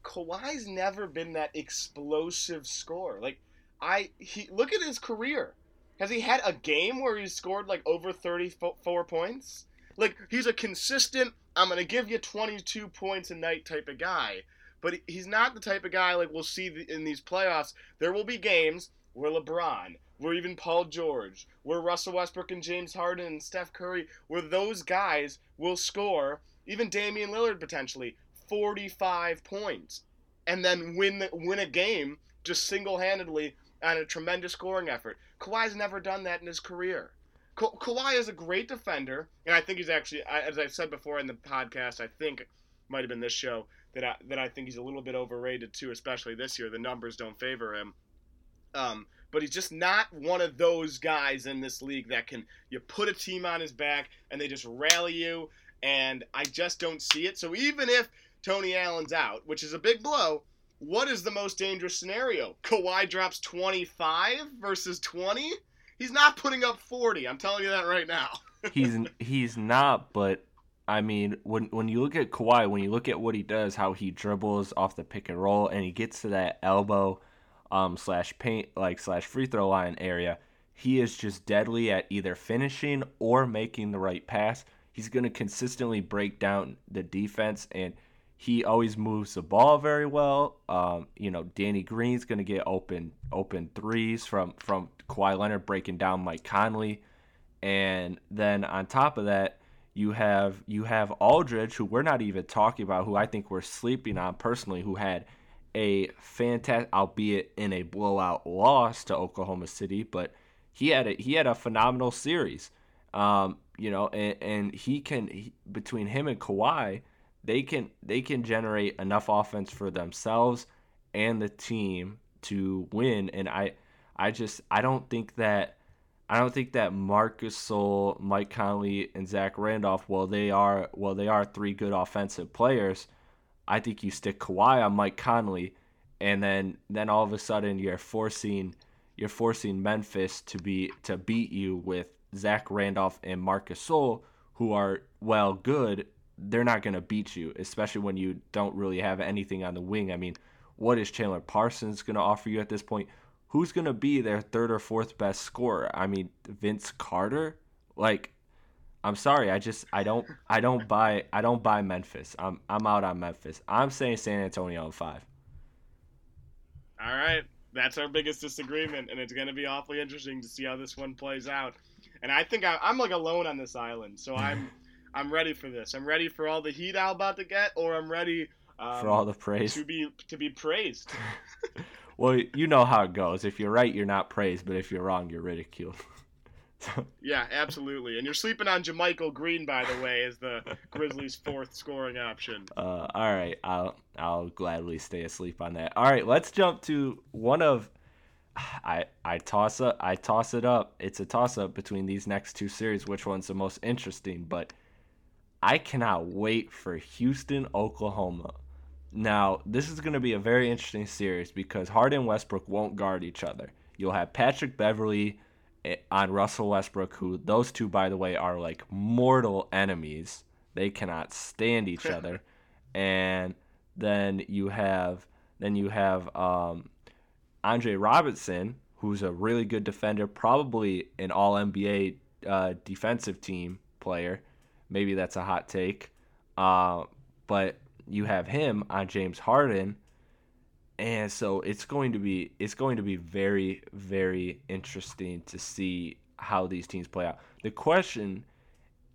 Kawhi's never been that explosive scorer. Like I he look at his career. Has he had a game where he scored like over 34 points? Like he's a consistent I'm going to give you 22 points a night type of guy. But he's not the type of guy like we'll see in these playoffs. There will be games where LeBron, where even Paul George, where Russell Westbrook and James Harden and Steph Curry, where those guys will score even Damian Lillard potentially 45 points, and then win win a game just single handedly on a tremendous scoring effort. Kawhi's never done that in his career. Ka- Kawhi is a great defender, and I think he's actually, as I've said before in the podcast, I think might have been this show that I, that I think he's a little bit overrated too, especially this year. The numbers don't favor him. Um, but he's just not one of those guys in this league that can you put a team on his back and they just rally you and I just don't see it. So even if Tony Allen's out, which is a big blow, what is the most dangerous scenario? Kawhi drops 25 versus 20? He's not putting up 40. I'm telling you that right now. *laughs* he's he's not, but I mean, when when you look at Kawhi, when you look at what he does, how he dribbles off the pick and roll, and he gets to that elbow um, slash paint like slash free throw line area, he is just deadly at either finishing or making the right pass he's going to consistently break down the defense and he always moves the ball very well. Um, you know, Danny Green's going to get open open threes from from Kawhi Leonard breaking down Mike Conley, and then on top of that, you have you have Aldridge, who we're not even talking about, who I think we're sleeping on personally, who had a fantastic, albeit in a blowout loss to Oklahoma City, but he had a, he had a phenomenal series. Um, you know, and, and he can he, between him and Kawhi, they can they can generate enough offense for themselves and the team to win. And I I just I don't think that I don't think that Marcus Gasol, Mike Conley, and Zach Randolph, well they are well they are three good offensive players. I think you stick Kawhi on Mike Conley, and then then all of a sudden you're forcing you're forcing Memphis to be to beat you with Zach Randolph and Marcus Gasol, who are well good, they're not going to beat you, especially when you don't really have anything on the wing. I mean, what is Chandler Parsons going to offer you at this point? Who's gonna be their third or fourth best scorer? I mean, Vince Carter. Like, I'm sorry, I just I don't I don't buy I don't buy Memphis. I'm I'm out on Memphis. I'm saying San Antonio in five. All right, that's our biggest disagreement, and it's going to be awfully interesting to see how this one plays out. And I think I, I'm like alone on this island, so I'm *laughs* I'm ready for this. I'm ready for all the heat I'm about to get, or I'm ready um, for all the praise to be to be praised. *laughs* well, you know how it goes. If you're right, you're not praised, but if you're wrong, you're ridiculed. *laughs* yeah, absolutely. And you're sleeping on JaMychal Green, by the way, as the *laughs* Grizzlies' fourth scoring option. Uh, all right, I'll I'll gladly stay asleep on that. All right, let's jump to one of I I toss up I toss it up. It's a toss up between these next two series. Which one's the most interesting? But I cannot wait for Houston, Oklahoma. Now, this is going to be a very interesting series because Harden and Westbrook won't guard each other. You'll have Patrick Beverley eh, on Russell Westbrook, who those two, by the way, are like mortal enemies. They cannot stand each other. and then you have then you have um, Andre Roberson, who's a really good defender, probably an All NBA uh, defensive team player. Maybe that's a hot take, uh, but you have him on James Harden, and so it's going to be it's going to be very very interesting to see how these teams play out. The question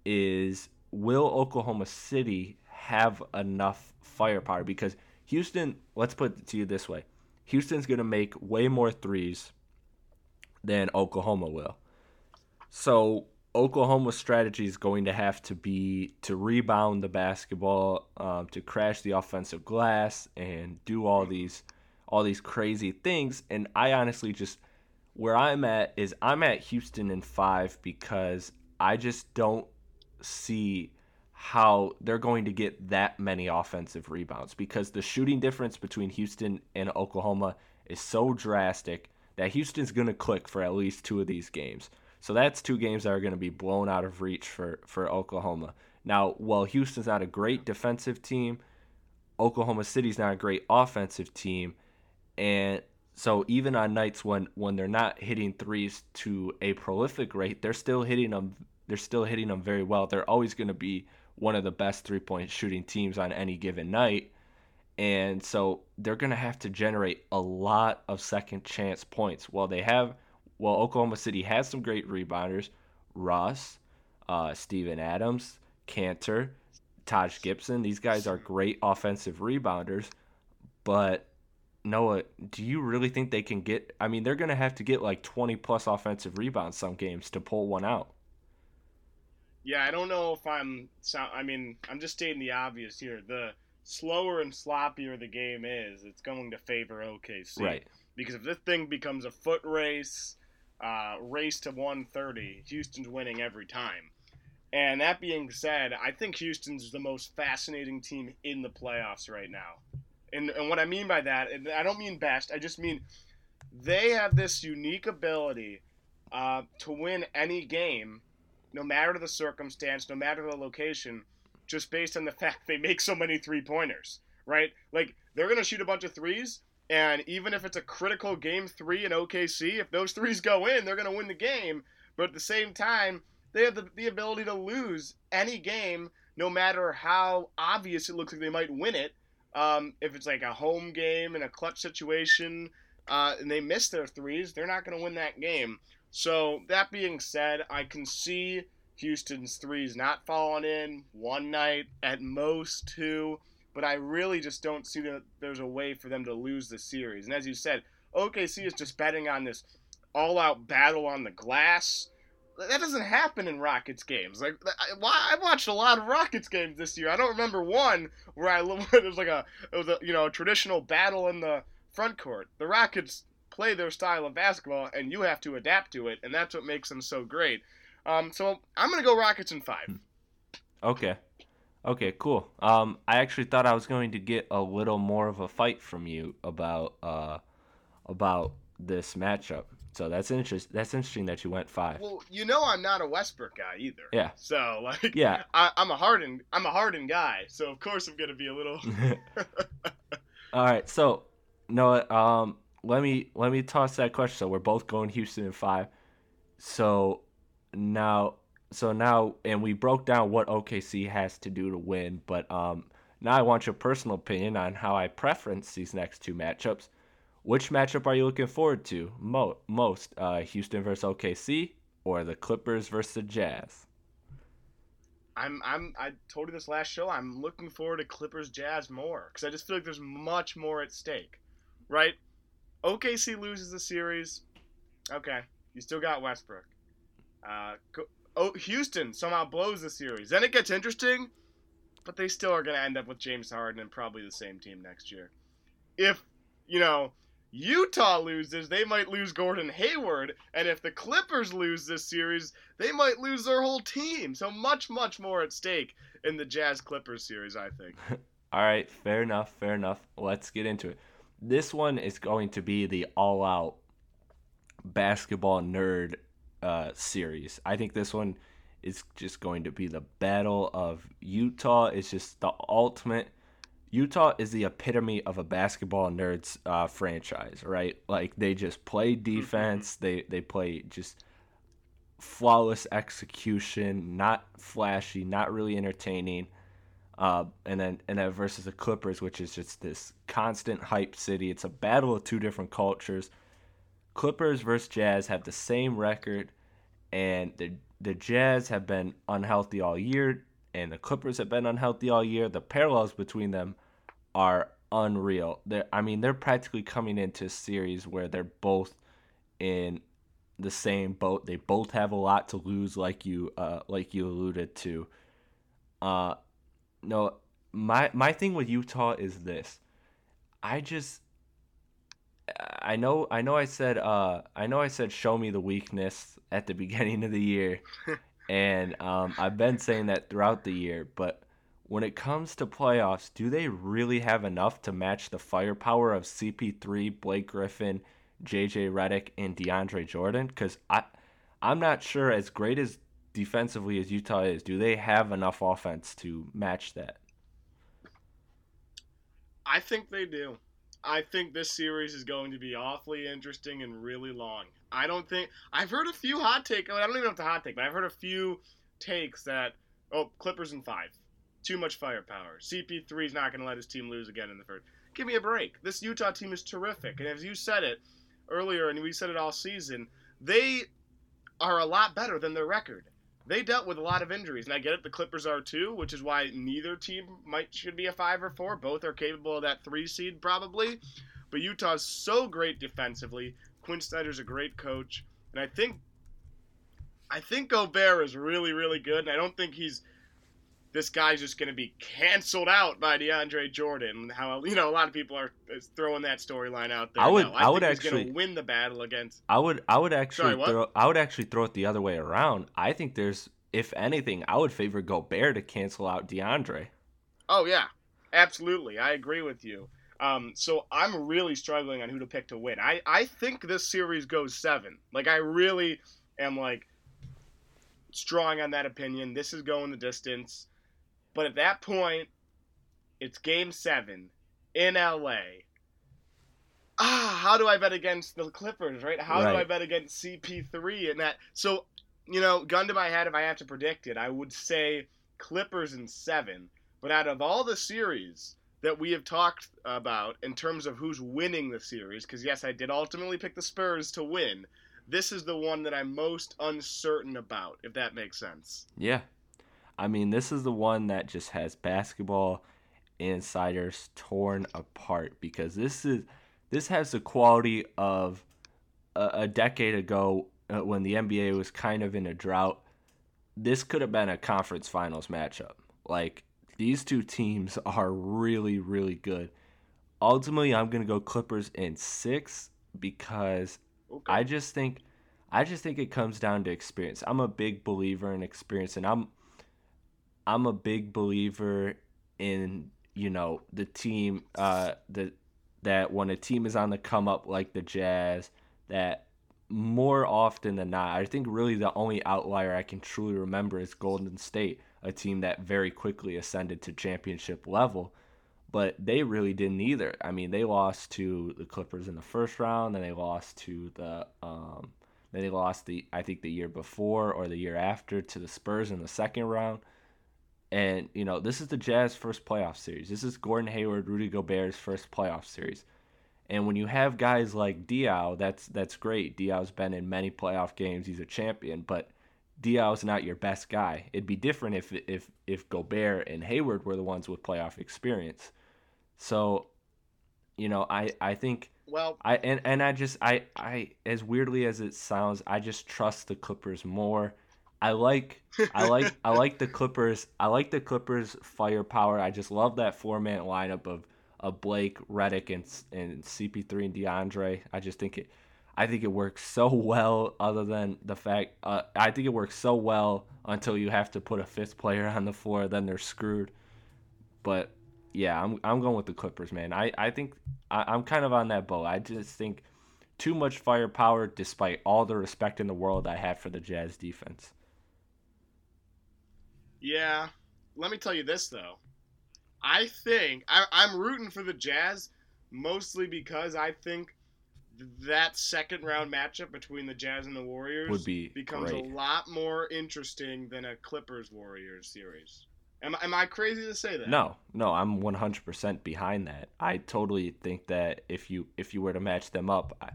is, will Oklahoma City have enough firepower? Because Houston, let's put it to you this way: Houston's going to make way more threes than Oklahoma will. So Oklahoma's strategy is going to have to be to rebound the basketball, um, to crash the offensive glass, and do all these all these crazy things. And I honestly just where I'm at is I'm at Houston in five because I just don't see how they're going to get that many offensive rebounds because the shooting difference between Houston and Oklahoma is so drastic that Houston's going to click for at least two of these games. So that's two games that are going to be blown out of reach for, for Oklahoma. Now, while Houston's not a great defensive team, Oklahoma City's not a great offensive team. And so even on nights when, when they're not hitting threes to a prolific rate, they're still hitting them they're still hitting them very well. They're always going to be one of the best three point shooting teams on any given night. And so they're going to have to generate a lot of second chance points. While they have, well, Oklahoma City has some great rebounders Russ, uh, Steven Adams, Kanter, Taj Gibson. These guys are great offensive rebounders. But Noah, do you really think they can get? I mean, they're going to have to get like 20 plus offensive rebounds some games to pull one out. Yeah, I don't know if I'm. I mean, I'm just stating the obvious here. The slower and sloppier the game is, it's going to favor OKC. Right. Because if this thing becomes a foot race, uh, race to 130, Houston's winning every time. And that being said, I think Houston's the most fascinating team in the playoffs right now. And, and what I mean by that, and I don't mean best, I just mean they have this unique ability uh, to win any game no matter the circumstance, no matter the location, just based on the *laughs* fact they make so many three pointers, right? Like they're gonna shoot a bunch of threes, and even if it's a critical game three in OKC, if those *laughs* threes go in, they're gonna win the game. But at the same time, they have the, the ability to lose any game, no matter how obvious it looks like they might win it. Um, if it's like a home game in a clutch situation, uh, and they miss their threes, they're not going to win that game. So that being said, I can see Houston's threes not falling in one night at most two, but I really just don't see that there's a way for them to lose the series. And as you said, OKC is just betting on this all-out battle on the glass. That doesn't happen in Rockets games. Like I, watched a lot of Rockets games this year. I don't remember one where I *laughs* it was like a it was a you know a traditional battle in the front court. The Rockets play their style of basketball, and you have to adapt to it, and that's what makes them so great. Um, so I'm gonna go Rockets in five. Okay. Okay, cool. Um, I actually thought I was going to get a little more of a fight from you about uh, about this matchup. So that's interesting. That's interesting that you went five. Well, you know I'm not a Westbrook guy either. Yeah. So like, yeah, I, am a Harden. I'm a Harden guy. So of course I'm gonna be a little. *laughs* All right. So, Noah, um, let me let me toss that question. So we're both going Houston in five. So now, so now, and we broke down what OKC has to do to win. But um, now I want your personal opinion on how I preference these next two matchups. Which matchup are you looking forward to mo- most? Uh, Houston versus OKC or the Clippers versus the Jazz? I'm I'm I told you this last show. I'm looking forward to Clippers Jazz more because I just feel like there's much more at stake, right? OKC loses the series. Okay, you still got Westbrook. Uh, oh, Houston somehow blows the series. Then it gets interesting, but they still are going to end up with James Harden and probably the same team next year. If you know Utah loses, they might lose Gordon Hayward, and if the Clippers lose this series, they might lose their whole team. So much, much more at stake in the Jazz Clippers series, I think. *laughs* All right, fair enough, fair enough. Let's get into it. This one is going to be the all-out basketball nerd uh, series. I think this one is just going to be the battle of Utah. It's just the ultimate Utah is the epitome of a basketball nerds uh, franchise, right? Like they just play mm-hmm. defense. They they play just flawless execution, not flashy, not really entertaining. Uh, and then and then versus the Clippers, which is just this constant hype city. It's a battle of two different cultures. Clippers versus Jazz have the same record, and the the Jazz have been unhealthy all year and the Clippers have been unhealthy all year. The parallels between them are unreal. They're, I mean, they're practically coming into a series where they're both in the same boat. They both have a lot to lose, like you, uh, like you alluded to. Uh, no, my my thing with Utah is this. I just, I know, I know, I said, uh, I know, I said, show me the weakness at the *laughs* beginning of the year, and um, I've been saying that throughout the year. But when it comes to playoffs, do they really have enough to match the firepower of CP3, Blake Griffin, JJ Redick, and DeAndre Jordan? Because I, I'm not sure. As great as defensively as Utah is, do they have enough offense to match that? I think they do. I think this series is going to be awfully interesting and really long. I don't think I've heard a few hot takes. I don't even know if the hot take, but I've heard a few takes that oh Clippers in five, too much firepower. CP3 is not going to let his team lose again in the first. Give me a break. This Utah team is terrific, and as you said it earlier, and we said it all season, they are a lot better than their record. They dealt with a lot of injuries, and I get it. The Clippers are too, which is why neither team might should be a five or four. Both are capable of that three seed probably, but Utah's so great defensively. Quin Snyder's a great coach, and I think I think Gobert is really really good, and I don't think he's this guy's just going to be canceled out by DeAndre Jordan. How you know a lot of people are throwing that storyline out there. I would, I, I would actually win the battle against. I would, I would actually, Sorry, throw, I would actually throw it the other way around. I think there's, if anything, I would favor Gobert to cancel out DeAndre. Oh yeah, absolutely, I agree with you. Um, so I'm really struggling on who to pick to win. I, I think this series goes seven. Like I really am like strong on that opinion. This is going the distance. But at that point, it's game seven in LA. Ah, how do I bet against the Clippers, right? How right. do I bet against CP3 and that? So, you know, gun to my head, if I have to predict it, I would say Clippers in seven. But out of all the series, that we have talked about in terms of who's winning the series, because yes, I did ultimately pick the Spurs to win. This is the one that I'm most uncertain about, if that makes sense. Yeah. I mean, this is the one that just has basketball insiders torn apart because this is this has the quality of a, a decade ago uh, when the NBA was kind of in a drought. This could have been a conference finals matchup. Like these two teams *laughs* are really, really good. Ultimately, I'm gonna go Clippers in six because okay. I just think, I just think it comes down to experience. I'm a big believer in experience, and I'm, I'm a big believer in you know the team, uh, the that when a team is on the come up like the Jazz, that more often than not, I think really the only outlier I can truly remember is Golden State a team that very quickly ascended to championship level. but they really didn't either. I mean, they lost to the Clippers in the first round, then they lost to the um, then they lost the I think the year before or the year after to the Spurs in the second round. And you know, this is the Jazz first playoff series. This is Gordon Hayward, Rudy Gobert's first playoff series. And when you have guys like Diaw, that's that's great. Diaw's been in many playoff games. He's a champion, but Diaw's not your best guy. It'd be different if if if Gobert and Hayward were the ones with playoff experience. So, you know, I I think well, I and and I just I I as weirdly as it sounds, I just trust the Clippers more. I like I like I like the Clippers. I like the Clippers firepower. I just love that four man lineup of of Blake, Redick, and and CP3 and DeAndre. I just think it. I think it works so well. Other than the fact, uh, I think it works so well until you have to put a fifth player on the floor, then they're screwed. But yeah, I'm I'm going with the Clippers, man. I I think I, I'm kind of on that boat. I just think too much firepower, despite all the respect in the world I have for the Jazz defense. Yeah, let me tell you this though. I think I, I'm rooting for the Jazz mostly because I think that second round matchup between the Jazz and the Warriors Would be becomes great. a lot more interesting than a Clippers Warriors series. Am, am I crazy to say that? No, no, I'm 100% behind that. I totally think that if you if you were to match them up, I,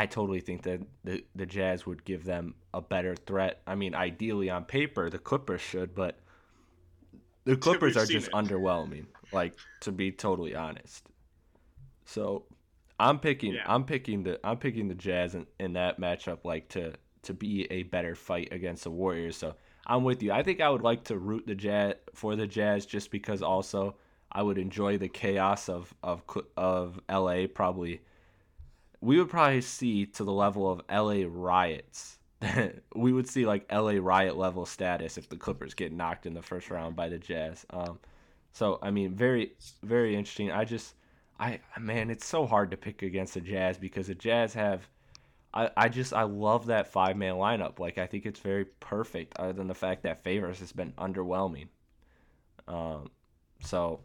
I totally think that the the Jazz would give them a better threat. I mean, ideally on paper, the Clippers should, but the Clippers are just it. underwhelming. Like to be totally honest. So, I'm picking Yeah. I'm picking the I'm picking the Jazz in, in that matchup like to to be a better fight against the Warriors. So, I'm with you. I think I would like to root the Jazz for the Jazz just because also I would enjoy the chaos of of of LA probably we would probably see to the level of LA riots. *laughs* we would see like LA riot level status if the Clippers get knocked in the first round by the Jazz. Um so I mean very very interesting. I just I man, it's so hard to pick against the Jazz because the Jazz have I, I just I love that five man lineup. Like I think it's very perfect, other than the fact that Favors has been underwhelming. Um, so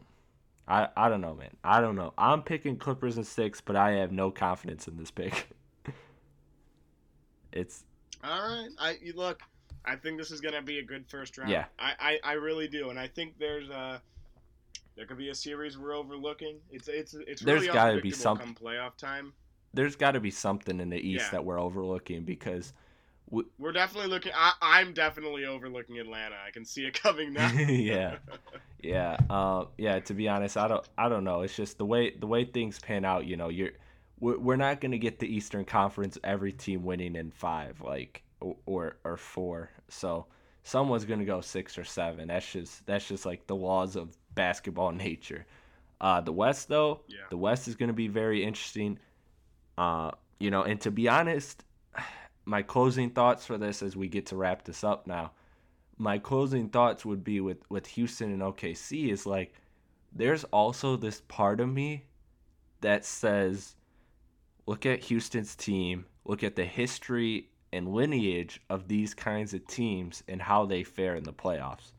I I don't know, man. I don't know. I'm picking Clippers in six, but I have no confidence in this pick. *laughs* it's All right. I you look. I think this is gonna be a good first round. Yeah. I, I, I really do, and I think there's a there could be a series we're overlooking. It's it's it's There's really gotta be unpredictable some- come playoff time. there's got to be something in the East Yeah. that we're overlooking because We're definitely looking. I, I'm definitely overlooking Atlanta. I can see it coming now. *laughs* yeah, *laughs* yeah, um, yeah. To be honest, I don't, I don't know. It's just the way the way things pan out. You know, you're we're, we're not gonna get the Eastern Conference every team winning in five, like or or, or four. So someone's gonna go six or seven. That's just that's just like the laws of basketball *laughs* nature. Uh, the West though, Yeah. the West is gonna be very interesting. Uh, you know, and to be honest, my closing thoughts for this as we get to wrap this up now my closing thoughts would be with with Houston and OKC is like there's also this part of me that says look at Houston's team, look at the history and lineage of these kinds of teams and how they fare in the playoffs.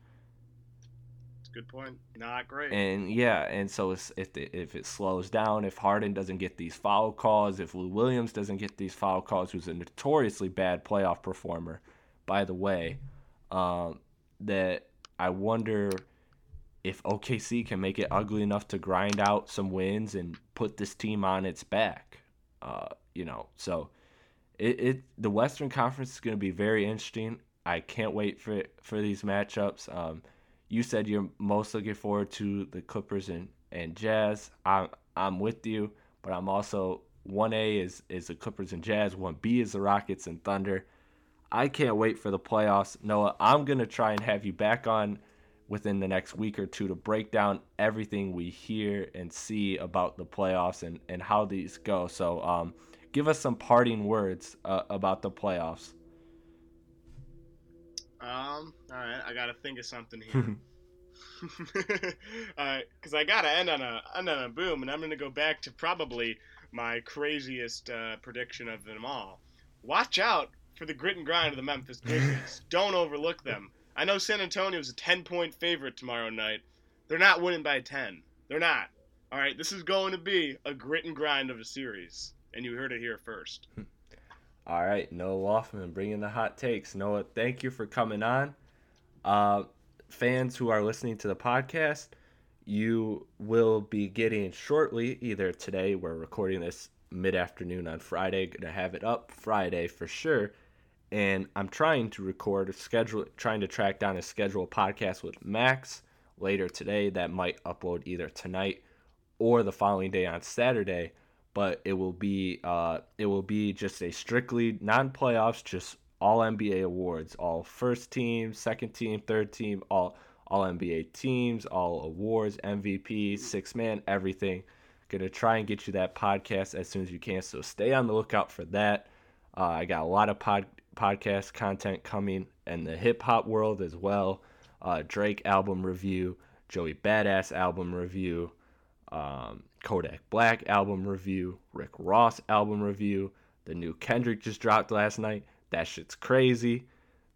A good point. Not great. And yeah, and so if it, if it slows down, if Harden doesn't get these foul calls, if Lou Williams doesn't get these foul calls, who's a notoriously bad playoff performer, by the way, um, that I wonder if OKC can make it ugly enough to grind out some wins and put this team on its back. Uh, you know, so it, it the Western Conference is going to be very interesting. I can't wait for for these matchups. Um, you said you're most looking forward to the Clippers and, and Jazz. I'm I'm with you, but I'm also one A is is the Clippers and Jazz. One B is the Rockets and Thunder. I can't wait for the playoffs. Noah, I'm gonna try and have you back on within the next week or two to break down everything we hear and see about the playoffs and, and how these go. So um, give us some parting words uh, about the playoffs. Um. All right. I gotta think of something here. *laughs* *laughs* Alright, because I gotta end on a end on a boom, and I'm gonna go back to probably my craziest uh, prediction of them all. Watch out for the grit and grind of the Memphis Grizzlies. *laughs* Don't overlook them. I know San Antonio's a 10 point favorite tomorrow night. They're not winning by 10. They're not. All right, this is going to be a grit and grind of a series, and you heard it here first. All right, Noah Loffman bringing the hot takes. Noah, thank you for coming on. Uh, fans who are listening to the podcast, you will be getting shortly, either today, we're recording this mid afternoon on Friday, gonna have it up Friday for sure. And I'm trying to record a schedule, trying to track down a schedule podcast with Max later today that might upload either tonight or the following day on Saturday. But it will be uh, it will be just a strictly non-playoffs, just all NBA awards, all first team, second team, third team, all all NBA teams, all awards, MVP, six man, everything. Gonna try and get you that podcast as soon as you can. So stay on the lookout for that. Uh, I got a lot of pod podcast content coming in the hip hop world as well. Uh, Drake album review, Joey Badass album review, um, Kodak Black album review, Rick Ross album review. The new Kendrick just dropped last night. That shit's crazy.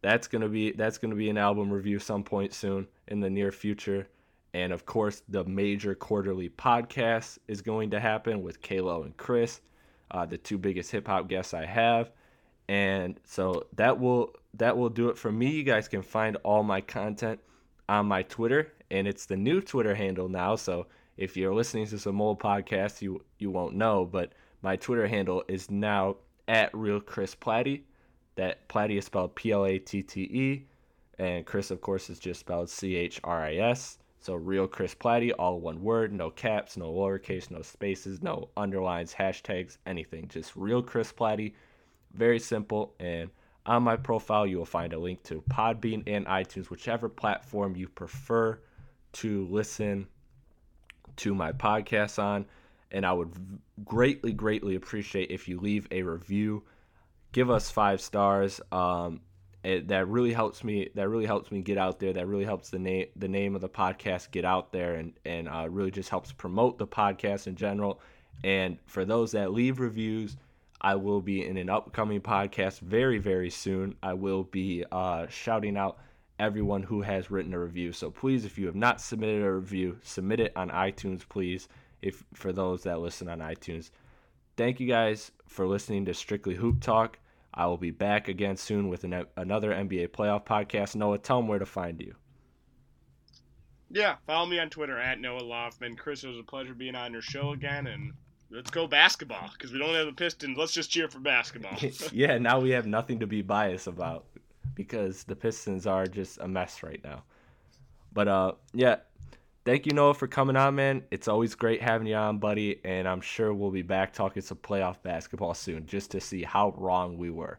That's gonna be that's gonna be an album review some point soon in the near future. And of course, the major quarterly podcast is going to happen with Kalo and Chris, uh, the two biggest hip hop guests I have. And so that will that will do it for me. You guys can find all my content on my Twitter, and it's the new Twitter handle now. So if you're listening to some old podcasts, you you won't know, but my Twitter handle is now at real Chris Platty. That Platty is spelled P L A T T E, and Chris, of course, is just spelled C H R I S. So real Chris Platty, all one word, no caps, no lowercase, no spaces, no underlines, hashtags, anything. Just real Chris Platty. Very simple. And on my profile, you will find a link to Podbean and iTunes, whichever platform you prefer to listen to my podcast on. And I would greatly, greatly appreciate if you leave a review. Give us five stars. Um, it, that really helps me that really helps me get out there that really helps the name the name of the podcast get out there and and uh, really just helps promote the podcast in general and for those that leave reviews i will be in an upcoming podcast very very soon i will be uh, shouting out everyone who has written a review so please if you have not submitted a review submit it on itunes please if for those that listen on itunes thank you guys for listening to strictly hoop talk I will be back again soon with an, another NBA playoff podcast. Noah, tell them where to find you. Yeah, follow me on Twitter at Noah Loffman. Chris, it was a pleasure being on your show again, and let's go basketball because we don't have the Pistons. Let's just cheer for basketball. *laughs* yeah, now we have nothing to be biased about because the Pistons are just a mess right now. But uh, yeah, thank you Noah for coming on, man. It's always great having you on, buddy, and I'm sure we'll be back talking some playoff basketball soon just to see how wrong we were.